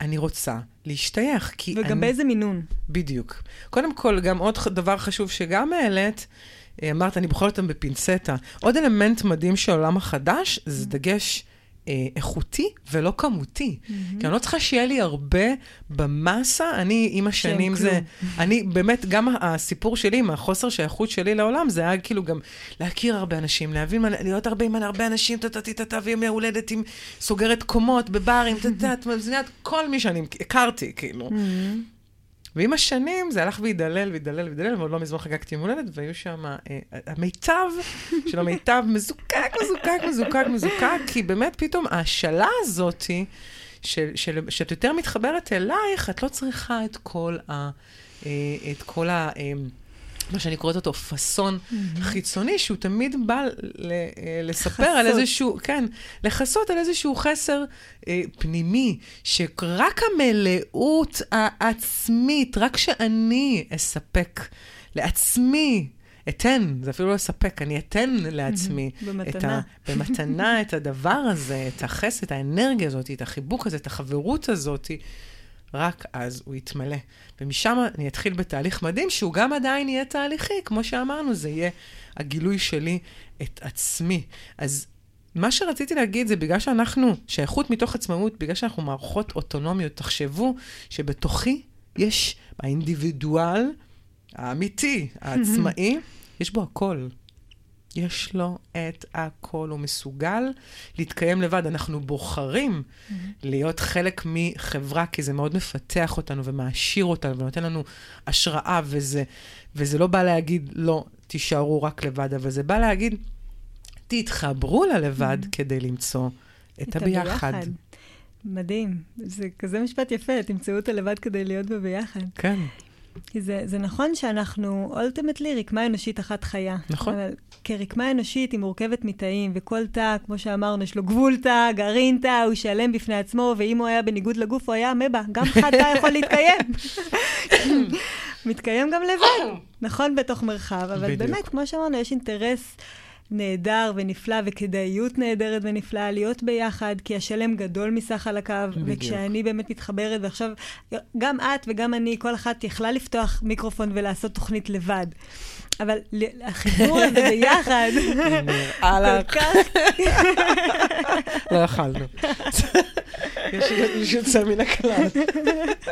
אני רוצה להשתייך. כי וגם אני... באיזה מינון. בדיוק. קודם כל, גם עוד דבר חשוב שגם העלית, אה, אמרת, אני בוחרת אותם בפינצטה. עוד אלמנט מדהים של העולם החדש, זה דגש אה, איכותי ולא כמותי. כי אני לא צריכה שיהיה לי הרבה במאסה, אני עם השנים זה... אני באמת, גם הסיפור שלי עם החוסר שייכות שלי לעולם, זה היה כאילו גם להכיר הרבה אנשים, להבין, מה- להיות הרבה עם הרבה אנשים, טה-טה-טה-טה, ויום ההולדת עם סוגרת קומות, בברים, טה-טה, זה נהיה כל מי שאני הכרתי, כאילו. ועם השנים זה הלך והידלל והידלל והידלל, ועוד לא מזמן חגגתי יום הולדת, והיו שם, אה, המיטב של המיטב מזוקק, מזוקק, מזוקק, מזוקק, כי באמת פתאום ההשאלה הזאתי, שאת יותר מתחברת אלייך, את לא צריכה את כל ה... אה, את כל ה... אה, מה שאני קוראת אותו פאסון חיצוני, שהוא תמיד בא ל- אה, לספר על לכסות. איזשהו, כן, לכסות על איזשהו חסר אה, פנימי, שרק המלאות העצמית, רק שאני אספק לעצמי, אתן, זה אפילו לא אספק, אני אתן לעצמי את במתנה. ה, במתנה את הדבר הזה, את החסד, האנרגיה הזאת, את החיבוק הזה, את החברות הזאת, רק אז הוא יתמלא. ומשם אני אתחיל בתהליך מדהים, שהוא גם עדיין יהיה תהליכי, כמו שאמרנו, זה יהיה הגילוי שלי את עצמי. אז מה שרציתי להגיד זה בגלל שאנחנו, שייכות מתוך עצמאות, בגלל שאנחנו מערכות אוטונומיות, תחשבו שבתוכי יש האינדיבידואל האמיתי, העצמאי, יש בו הכל. יש לו את הכל, הוא מסוגל להתקיים לבד. אנחנו בוחרים להיות חלק מחברה, כי זה מאוד מפתח אותנו ומעשיר אותנו ונותן לנו השראה, וזה, וזה לא בא להגיד, לא, תישארו רק לבד, אבל זה בא להגיד, תתחברו ללבד כדי למצוא את הביחד. מדהים. זה כזה משפט יפה, תמצאו אותה לבד כדי להיות בה ביחד. כן, כי זה, זה נכון שאנחנו אולטימטלי רקמה אנושית אחת חיה. נכון. אבל כרקמה אנושית היא מורכבת מתאים, וכל תא, כמו שאמרנו, יש לו גבול תא, גרעין תא, הוא שלם בפני עצמו, ואם הוא היה בניגוד לגוף, הוא היה אמבה. גם חד תא יכול להתקיים. מתקיים גם לבד, נכון, בתוך מרחב, אבל בדיוק. באמת, כמו שאמרנו, יש אינטרס נהדר ונפלא, וכדאיות נהדרת ונפלאה להיות ביחד, כי השלם גדול מסך חלקיו, בדיוק. וכשאני באמת מתחברת, ועכשיו, גם את וגם אני, כל אחת יכלה לפתוח מיקרופון ולעשות תוכנית לבד. אבל החיבור הזה ביחד, כל כך... לא יכלנו. יש מישהו יוצא מן הכלל.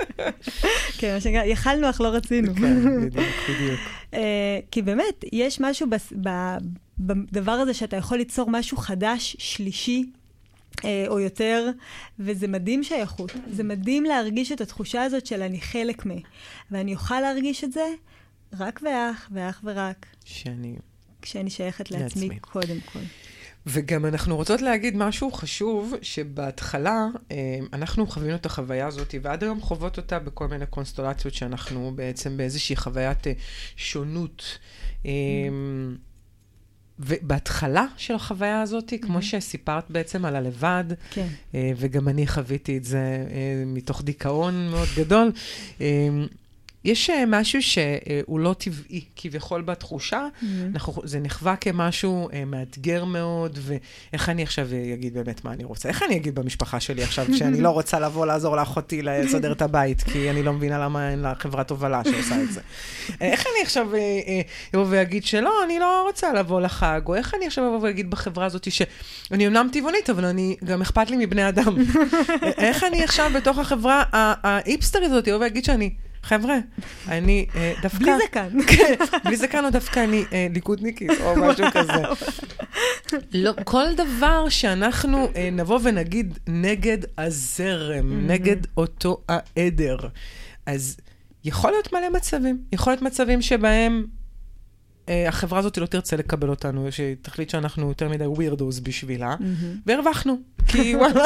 כן, מה שנקרא, יכלנו אך לא רצינו. כן, בדיוק, בדיוק. אה, כי באמת, יש משהו בדבר הזה שאתה יכול ליצור משהו חדש, שלישי, אה, או יותר, וזה מדהים שייכות. זה מדהים להרגיש את התחושה הזאת של אני חלק מ... ואני אוכל להרגיש את זה רק ואך, ואך ורק, שאני... כשאני שייכת לעצמי לעצמי. קודם כל. וגם אנחנו רוצות להגיד משהו חשוב, שבהתחלה אה, אנחנו חווינו את החוויה הזאת, ועד היום חוות אותה בכל מיני קונסטלציות שאנחנו בעצם באיזושהי חוויית אה, שונות. אה, ובהתחלה של החוויה הזאת, כמו שסיפרת בעצם על הלבד, כן. אה, וגם אני חוויתי את זה אה, מתוך דיכאון מאוד גדול. יש אה, משהו שהוא לא טבעי, כביכול בתחושה. אנחנו, זה נחווה כמשהו אה, מאתגר מאוד, ואיך אני עכשיו אגיד באמת מה אני רוצה? איך אני אגיד במשפחה שלי עכשיו, שאני לא רוצה לבוא לעזור לאחותי לסדר את הבית, כי אני לא מבינה למה אין לה חברת הובלה שעושה את זה. אה, איך אני עכשיו אבוא ואגיד שלא, אני לא רוצה לבוא לחג, או איך אני עכשיו אבוא ואגיד בחברה הזאת שאני אמנם טבעונית, אבל אני, גם אכפת לי מבני אדם. איך אני עכשיו בתוך החברה האיפסטרית הזאת אבוא ואגיד שאני... חבר'ה, אני אה, דווקא... בלי זקן. כן, בלי זקן או דווקא אני אה, ליכודניקית או משהו כזה. לא, כל דבר שאנחנו אה, נבוא ונגיד נגד הזרם, נגד אותו העדר, אז יכול להיות מלא מצבים. יכול להיות מצבים שבהם החברה הזאת לא תרצה לקבל אותנו, שתחליט שאנחנו יותר מדי ווירדוס בשבילה, והרווחנו. כי וואלה,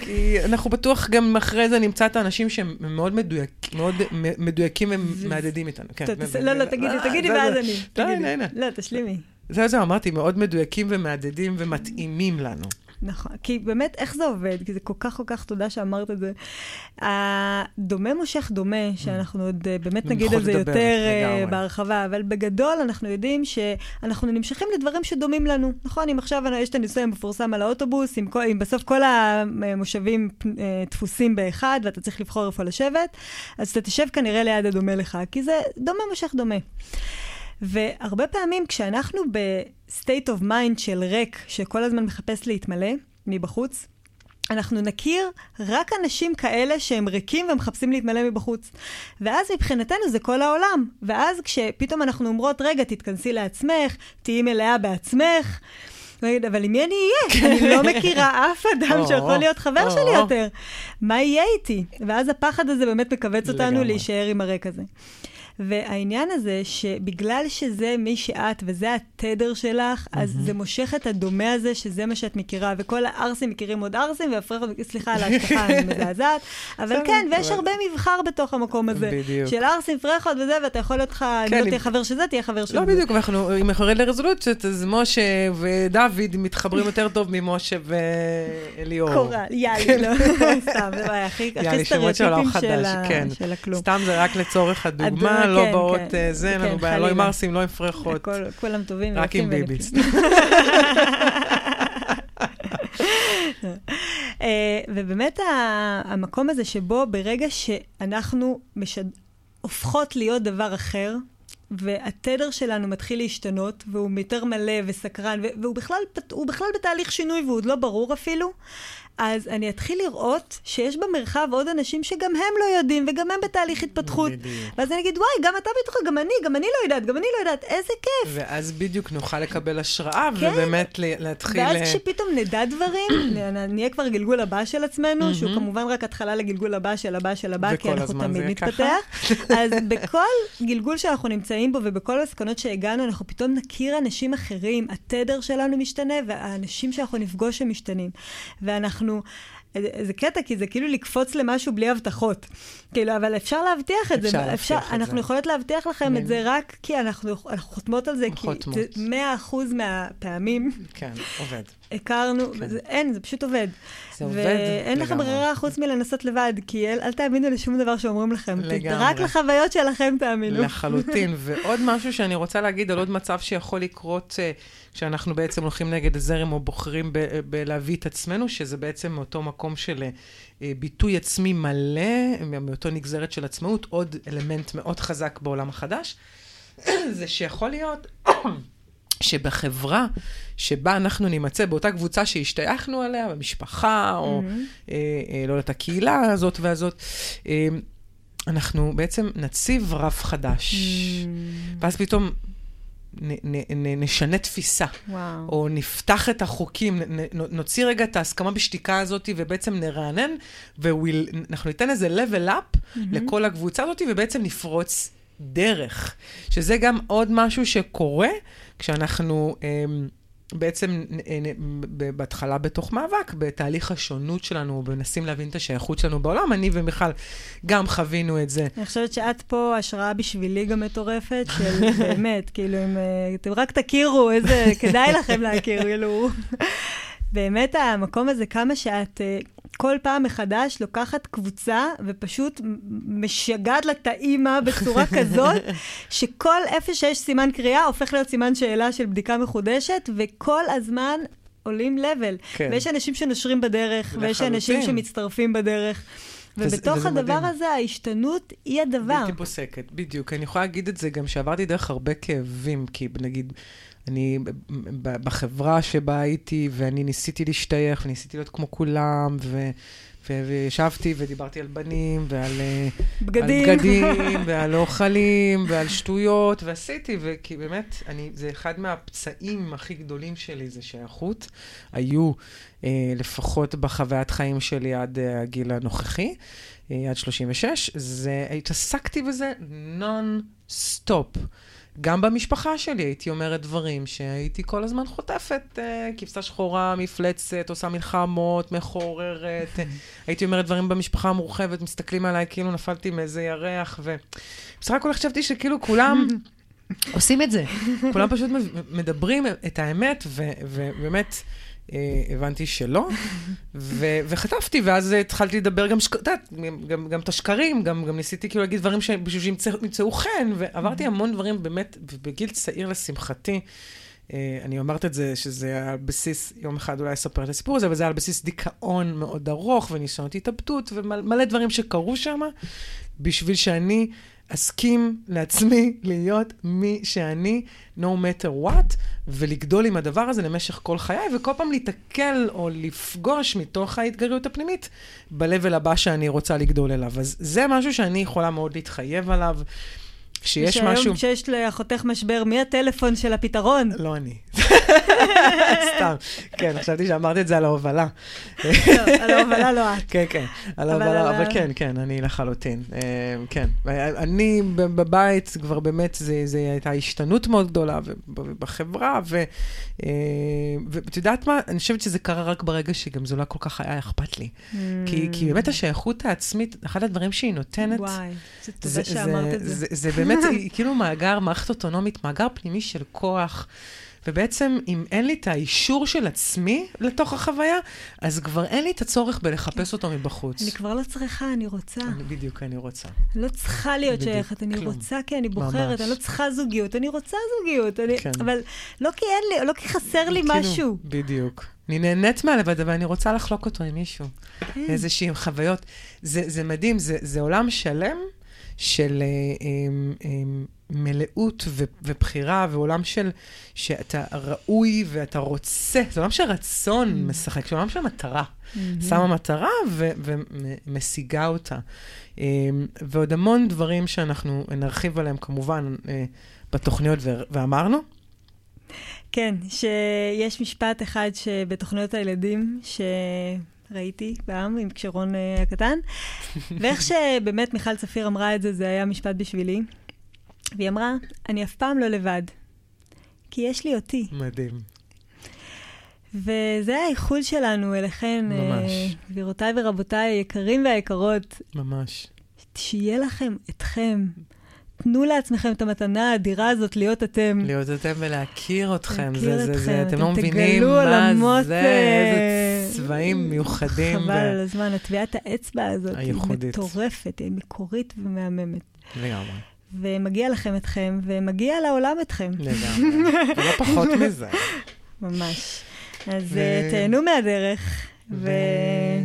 כי אנחנו בטוח גם אחרי זה נמצא את האנשים שהם מאוד מדויק, מאוד מדויקים ומהדהדים איתנו. כן, תס- לא, לא, תגידי, אה, תגידי ואז אני. די, תגידי. הנה. לא, תשלימי. זהו, זהו, אמרתי, מאוד מדויקים ומהדהדים ומתאימים לנו. נכון, כי באמת, איך זה עובד? כי זה כל כך כל כך תודה שאמרת את זה. הדומה מושך דומה, שאנחנו עוד אה, באמת נגיד על זה לדבר, יותר אה, לגמרי. בהרחבה, אבל בגדול אנחנו יודעים שאנחנו נמשכים לדברים שדומים לנו. נכון, אם עכשיו יש את הניסוי המפורסם על האוטובוס, אם, אם בסוף כל המושבים אה, דפוסים באחד ואתה צריך לבחור איפה לשבת, אז אתה תשב כנראה ליד הדומה לך, כי זה דומה מושך דומה. והרבה פעמים כשאנחנו ב-state of mind של ריק, שכל הזמן מחפש להתמלא מבחוץ, אנחנו נכיר רק אנשים כאלה שהם ריקים ומחפשים להתמלא מבחוץ. ואז מבחינתנו זה כל העולם. ואז כשפתאום אנחנו אומרות, רגע, תתכנסי לעצמך, תהיי מלאה בעצמך. אבל עם מי אני אהיה? אני לא מכירה אף אדם שיכול להיות חבר. שלי יותר. מה יהיה איתי? ואז הפחד הזה באמת מכווץ אותנו. להישאר עם הריק הזה. והעניין הזה, שבגלל שזה מי שאת וזה התדר שלך, אז זה מושך את הדומה הזה, שזה מה שאת מכירה, וכל הערסים מכירים עוד ערסים, והפרחות, סליחה על ההשטחה, אני מזעזעת, אבל כן, ויש הרבה מבחר בתוך המקום הזה. בדיוק. של ערסים, פרחות וזה, ואתה יכול להיות לך, אם כן, לא אם- תהיה חבר של זה, תהיה חבר של לא זה. בדיוק, ואנחנו, אם אנחנו נרד לרזולוציות, אז משה ודוד מתחברים יותר טוב ממשה ואליאור. קורל, יאללה, לא, סתם, זה בעיה, הכי הכי סטריאוטיפים כן. של הכלום. סתם זה רק לצורך הדוגמה, הדוגמה, לא כן, באות כן. זה, אין לנו כן, בעיה, לא עם. ערסים, לא עם פרחות. הכל- כולם טובים רק עם ביבי. אה, ובאמת המקום הזה שבו ברגע שאנחנו משד... הופכות להיות דבר אחר, והתדר שלנו מתחיל להשתנות, והוא יותר מלא וסקרן, והוא בכלל, בכלל בתהליך שינוי והוא עוד לא ברור אפילו, אז אני אתחיל לראות שיש במרחב עוד אנשים שגם הם לא יודעים, וגם הם בתהליך התפתחות. בדיוק. ואז אני אגיד, וואי, גם אתה בתוכו, גם אני, גם אני לא יודעת, גם אני לא יודעת, איזה כיף. ואז בדיוק נוכל לקבל השראה, כן. ובאמת ל- להתחיל... ואז אה, כשפתאום נדע דברים, נהיה כבר גלגול הבא של עצמנו, שהוא כמובן רק התחלה לגלגול הבא של הבא של הבא, כי אנחנו תמיד נתפתח. אז בכל גלגול שאנחנו נמצאים בו ובכל המסקנות שהגענו, אנחנו פתאום נכיר אנשים אחרים, התדר שלנו משתנה, והאנשים שאנחנו נפגוש הם משתנים. ואנחנו... זה קטע, כי זה כאילו לקפוץ למשהו בלי הבטחות. כאילו, אבל אפשר להבטיח את זה. אפשר להבטיח את אנחנו זה. יכולות להבטיח לכם את זה רק כי אנחנו אנחנו חותמות על זה, כי חותמות. זה 100% מהפעמים כן, עובד. הכרנו, כן. זה, אין, זה פשוט עובד. זה עובד ואין לכם. ברירה חוץ מלנסות לבד, כי אל, אל תאמינו לשום דבר שאומרים לכם. לגמרי. רק לחוויות שלכם תאמינו. לחלוטין. ועוד משהו שאני רוצה להגיד על עוד מצב שיכול לקרות אה, כשאנחנו בעצם הולכים נגד הזרם או בוחרים ב- בלהביא את עצמנו, שזה בעצם מאותו מקום של אה, ביטוי עצמי מלא, מאותו נגזרת של עצמאות, עוד אלמנט מאוד חזק בעולם החדש, זה שיכול להיות שבחברה שבה אנחנו נימצא, באותה קבוצה שהשתייכנו אליה, במשפחה, או Mm-hmm. אה, אה, לא יודעת, הקהילה הזאת והזאת, אה, אנחנו בעצם נציב רף חדש. Mm. ואז פתאום נ, נ, נ, נשנה תפיסה, וואו. או נפתח את החוקים, נ, נ, נוציא רגע את ההסכמה בשתיקה הזאת, ובעצם נרענן, ואנחנו ניתן איזה level up Mm-hmm. לכל הקבוצה הזאת, ובעצם נפרוץ דרך. שזה גם עוד משהו שקורה כשאנחנו... אמ, בעצם אה, בהתחלה בתוך מאבק, בתהליך השונות שלנו, מנסים להבין את השייכות שלנו בעולם. אני ומיכל גם חווינו את זה. אני חושבת שאת פה השראה בשבילי גם מטורפת, של באמת, כאילו, אם אה, אתם רק תכירו, איזה, כדאי לכם להכיר, כאילו. באמת המקום הזה, כמה שאת אה, כל פעם מחדש לוקחת קבוצה ופשוט משגעת לה את האימא בצורה כזאת, שכל איפה שיש סימן קריאה הופך להיות סימן שאלה של בדיקה מחודשת, וכל הזמן עולים לבל. כן. ויש אנשים שנושרים בדרך, ויש אנשים לחלוטין. שמצטרפים בדרך. ובתוך וזה הדבר מדהים. הזה, ההשתנות היא הדבר. בלתי פוסקת, בדיוק. אני יכולה להגיד את זה גם שעברתי דרך הרבה כאבים, כי נגיד, אני בחברה שבה הייתי, ואני ניסיתי להשתייך, וניסיתי להיות כמו כולם, ו... וישבתי ודיברתי על בנים, ועל אה, בגדים. על בגדים, ועל אוכלים, ועל שטויות, ועשיתי, וכי באמת, אני, זה אחד מהפצעים הכי גדולים שלי, זה שייכות. היו, אה, לפחות בחוויית חיים שלי עד אה, הגיל הנוכחי, אה, עד 36, זה, התעסקתי בזה נון סטופ. גם במשפחה שלי הייתי אומרת דברים שהייתי כל הזמן חוטפת, אה, כבשה שחורה, מפלצת, עושה מלחמות, מחוררת. הייתי אומרת דברים במשפחה המורחבת, מסתכלים עליי כאילו נפלתי מאיזה ירח, ובסך הכל חשבתי שכאילו כולם... עושים את זה. כולם פשוט מדברים את האמת, ובאמת... אה, הבנתי שלא, ו- וחטפתי, ואז התחלתי לדבר גם, את יודעת, גם, גם את השקרים, גם, גם ניסיתי כאילו להגיד דברים בשביל שימצאו חן, ועברתי mm-hmm. המון דברים באמת, בגיל צעיר לשמחתי. אה, אני אומרת את זה, שזה על בסיס, יום אחד אולי אספר את הסיפור הזה, אבל זה היה על בסיס דיכאון מאוד ארוך, וניסיונות התאבדות, ומלא דברים שקרו שם, בשביל שאני אסכים לעצמי להיות מי שאני, no matter what, ולגדול עם הדבר הזה למשך כל חיי, וכל פעם להתקל או לפגוש מתוך ההתגריות הפנימית ב-level הבא שאני רוצה לגדול אליו. אז זה משהו שאני יכולה מאוד להתחייב עליו. כשיש משהו... ושהיום כשיש לאחותך משבר, מי הטלפון של הפתרון? לא אני. סתם. כן, חשבתי שאמרת את זה על ההובלה. לא, על ההובלה לא את. כן, כן, על ההובלה, אבל כן, כן, אני לחלוטין. אה, כן. אני בבית כבר באמת, זו הייתה השתנות מאוד גדולה בחברה, אה, ואת יודעת מה? אני חושבת שזה קרה רק ברגע שגם זה לא כל כך היה אכפת לי. כי באמת השייכות העצמית, אחד הדברים שהיא נותנת... וואי, תודה שאמרת את זה. זה באמת, היא כאילו מאגר, מערכת אוטונומית, מאגר פנימי של כוח. ובעצם, אם אין לי את האישור של עצמי לתוך החוויה, אז כבר אין לי את הצורך בלחפש אותו מבחוץ. אני כבר לא צריכה, אני רוצה. אני, בדיוק, אני רוצה. אני לא צריכה להיות בדיוק, שייכת, אני כלום. רוצה כי אני בוחרת, ממש. אני לא צריכה זוגיות, אני רוצה זוגיות. אני, כן. אבל לא כי אין לי, לא כי חסר לי כאילו, משהו. בדיוק. אני נהנית מהלבד, אבל אני רוצה לחלוק אותו עם מישהו. כן. איזשהן חוויות. זה, זה מדהים, זה, זה עולם שלם של אה, אה, אה, מלאות ו- ובחירה, ועולם של, שאתה ראוי ואתה רוצה, זה עולם של רצון mm. משחק, זה עולם של מטרה. Mm-hmm. שמה מטרה ו- ומשיגה אותה. ועוד המון דברים שאנחנו נרחיב עליהם, כמובן, בתוכניות, ואמרנו. כן, שיש משפט אחד שבתוכניות הילדים, ש... ראיתי פעם עם כשרון uh, הקטן, ואיך שבאמת מיכל צפיר אמרה את זה, זה היה משפט בשבילי. והיא אמרה, אני אף פעם לא לבד, כי יש לי אותי. מדהים. וזה האיחוד שלנו אליכן, ממש. Uh, גבירותיי ורבותיי היקרים והיקרות. ממש. שיהיה לכם אתכם. תנו לעצמכם את המתנה האדירה הזאת להיות אתם. להיות אתם ולהכיר אתכם. להכיר זה, אתכם. זה, זה, אתם לא מבינים מה זה, איזה צבעים מיוחדים. חבל על הזמן, הטביעת האצבע הזאת הייחודית. היא מטורפת, היא מקורית ומהממת. לגמרי. ומגיע לכם אתכם, ומגיע לעולם אתכם. לגמרי, ולא פחות מזה. ממש. אז ו... תהנו מהדרך, וביי.